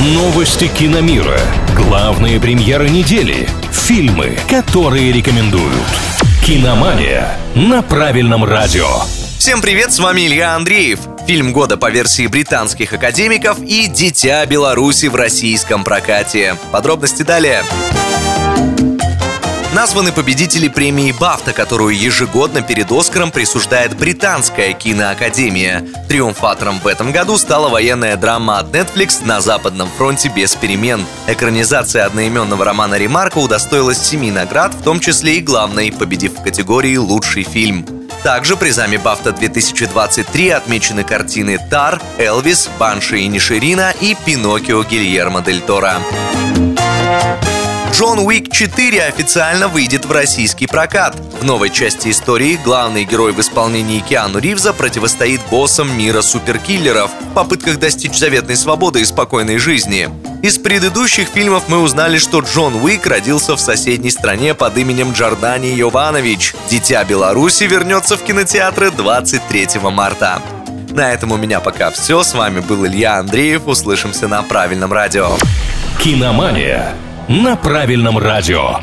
Новости киномира. Главные премьеры недели. Фильмы, которые рекомендуют. Киномания на правильном радио. Всем привет, с вами Илья Андреев. Фильм года по версии британских академиков и «Дитя Беларуси» в российском прокате. Подробности далее. Названы победители премии «Бафта», которую ежегодно перед «Оскаром» присуждает Британская киноакадемия. Триумфатором в этом году стала военная драма от Netflix «На Западном фронте без перемен». Экранизация одноименного романа Ремарка удостоилась семи наград, в том числе и главной, победив в категории «Лучший фильм». Также призами Бафта 2023 отмечены картины «Тар», «Элвис», «Банши и Ниширина» и «Пиноккио» Гильермо Дель Торо. Джон Уик 4 официально выйдет в российский прокат. В новой части истории главный герой в исполнении Киану Ривза противостоит боссам мира суперкиллеров в попытках достичь заветной свободы и спокойной жизни. Из предыдущих фильмов мы узнали, что Джон Уик родился в соседней стране под именем Джордани Йованович. «Дитя Беларуси» вернется в кинотеатры 23 марта. На этом у меня пока все. С вами был Илья Андреев. Услышимся на правильном радио. Киномания на правильном радио.